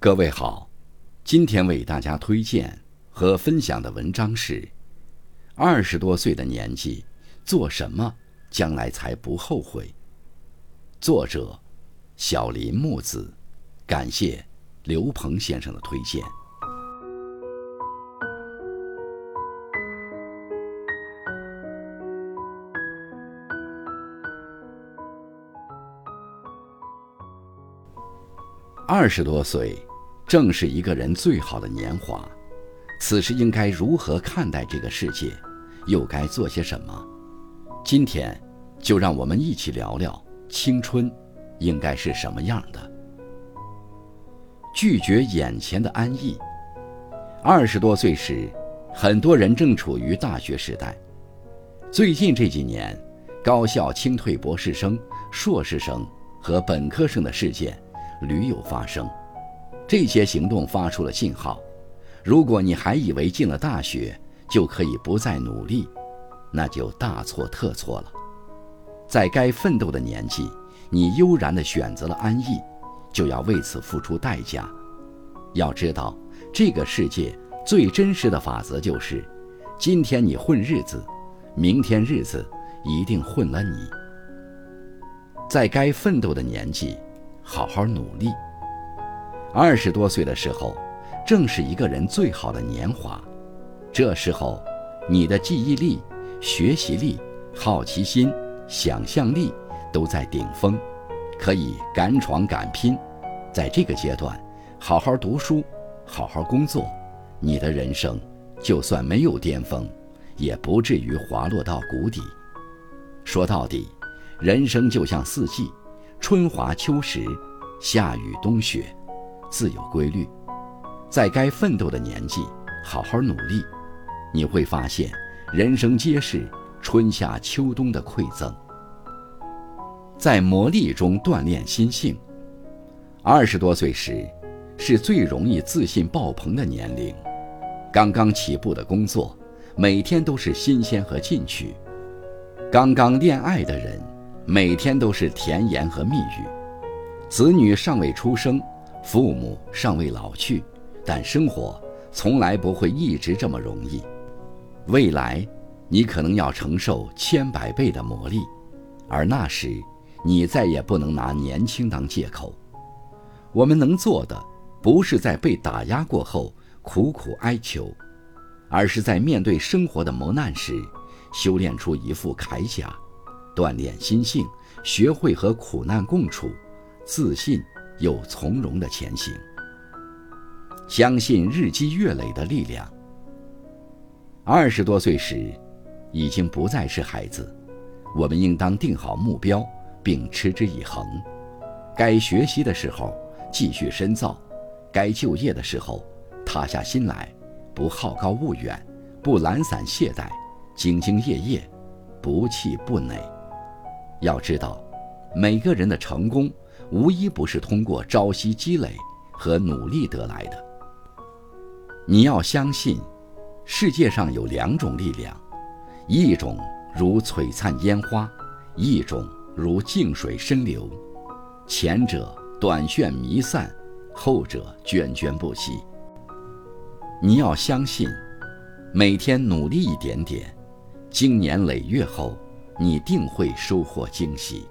各位好，今天为大家推荐和分享的文章是《二十多岁的年纪做什么将来才不后悔》。作者：小林木子，感谢刘鹏先生的推荐。二十多岁，正是一个人最好的年华。此时应该如何看待这个世界，又该做些什么？今天，就让我们一起聊聊青春，应该是什么样的。拒绝眼前的安逸。二十多岁时，很多人正处于大学时代。最近这几年，高校清退博士生、硕士生和本科生的事件。屡有发生，这些行动发出了信号。如果你还以为进了大学就可以不再努力，那就大错特错了。在该奋斗的年纪，你悠然地选择了安逸，就要为此付出代价。要知道，这个世界最真实的法则就是：今天你混日子，明天日子一定混了你。在该奋斗的年纪。好好努力。二十多岁的时候，正是一个人最好的年华。这时候，你的记忆力、学习力、好奇心、想象力都在顶峰，可以敢闯敢拼。在这个阶段，好好读书，好好工作，你的人生就算没有巅峰，也不至于滑落到谷底。说到底，人生就像四季。春华秋实，夏雨冬雪，自有规律。在该奋斗的年纪，好好努力，你会发现，人生皆是春夏秋冬的馈赠。在磨砺中锻炼心性。二十多岁时，是最容易自信爆棚的年龄。刚刚起步的工作，每天都是新鲜和进取。刚刚恋爱的人。每天都是甜言和蜜语，子女尚未出生，父母尚未老去，但生活从来不会一直这么容易。未来，你可能要承受千百倍的磨砺，而那时，你再也不能拿年轻当借口。我们能做的，不是在被打压过后苦苦哀求，而是在面对生活的磨难时，修炼出一副铠甲。锻炼心性，学会和苦难共处，自信又从容的前行。相信日积月累的力量。二十多岁时，已经不再是孩子，我们应当定好目标，并持之以恒。该学习的时候继续深造，该就业的时候塌下心来，不好高骛远，不懒散懈怠，兢兢业业，不气不馁。要知道，每个人的成功，无一不是通过朝夕积累和努力得来的。你要相信，世界上有两种力量，一种如璀璨烟花，一种如静水深流。前者短炫弥散，后者涓涓不息。你要相信，每天努力一点点，经年累月后。你定会收获惊喜。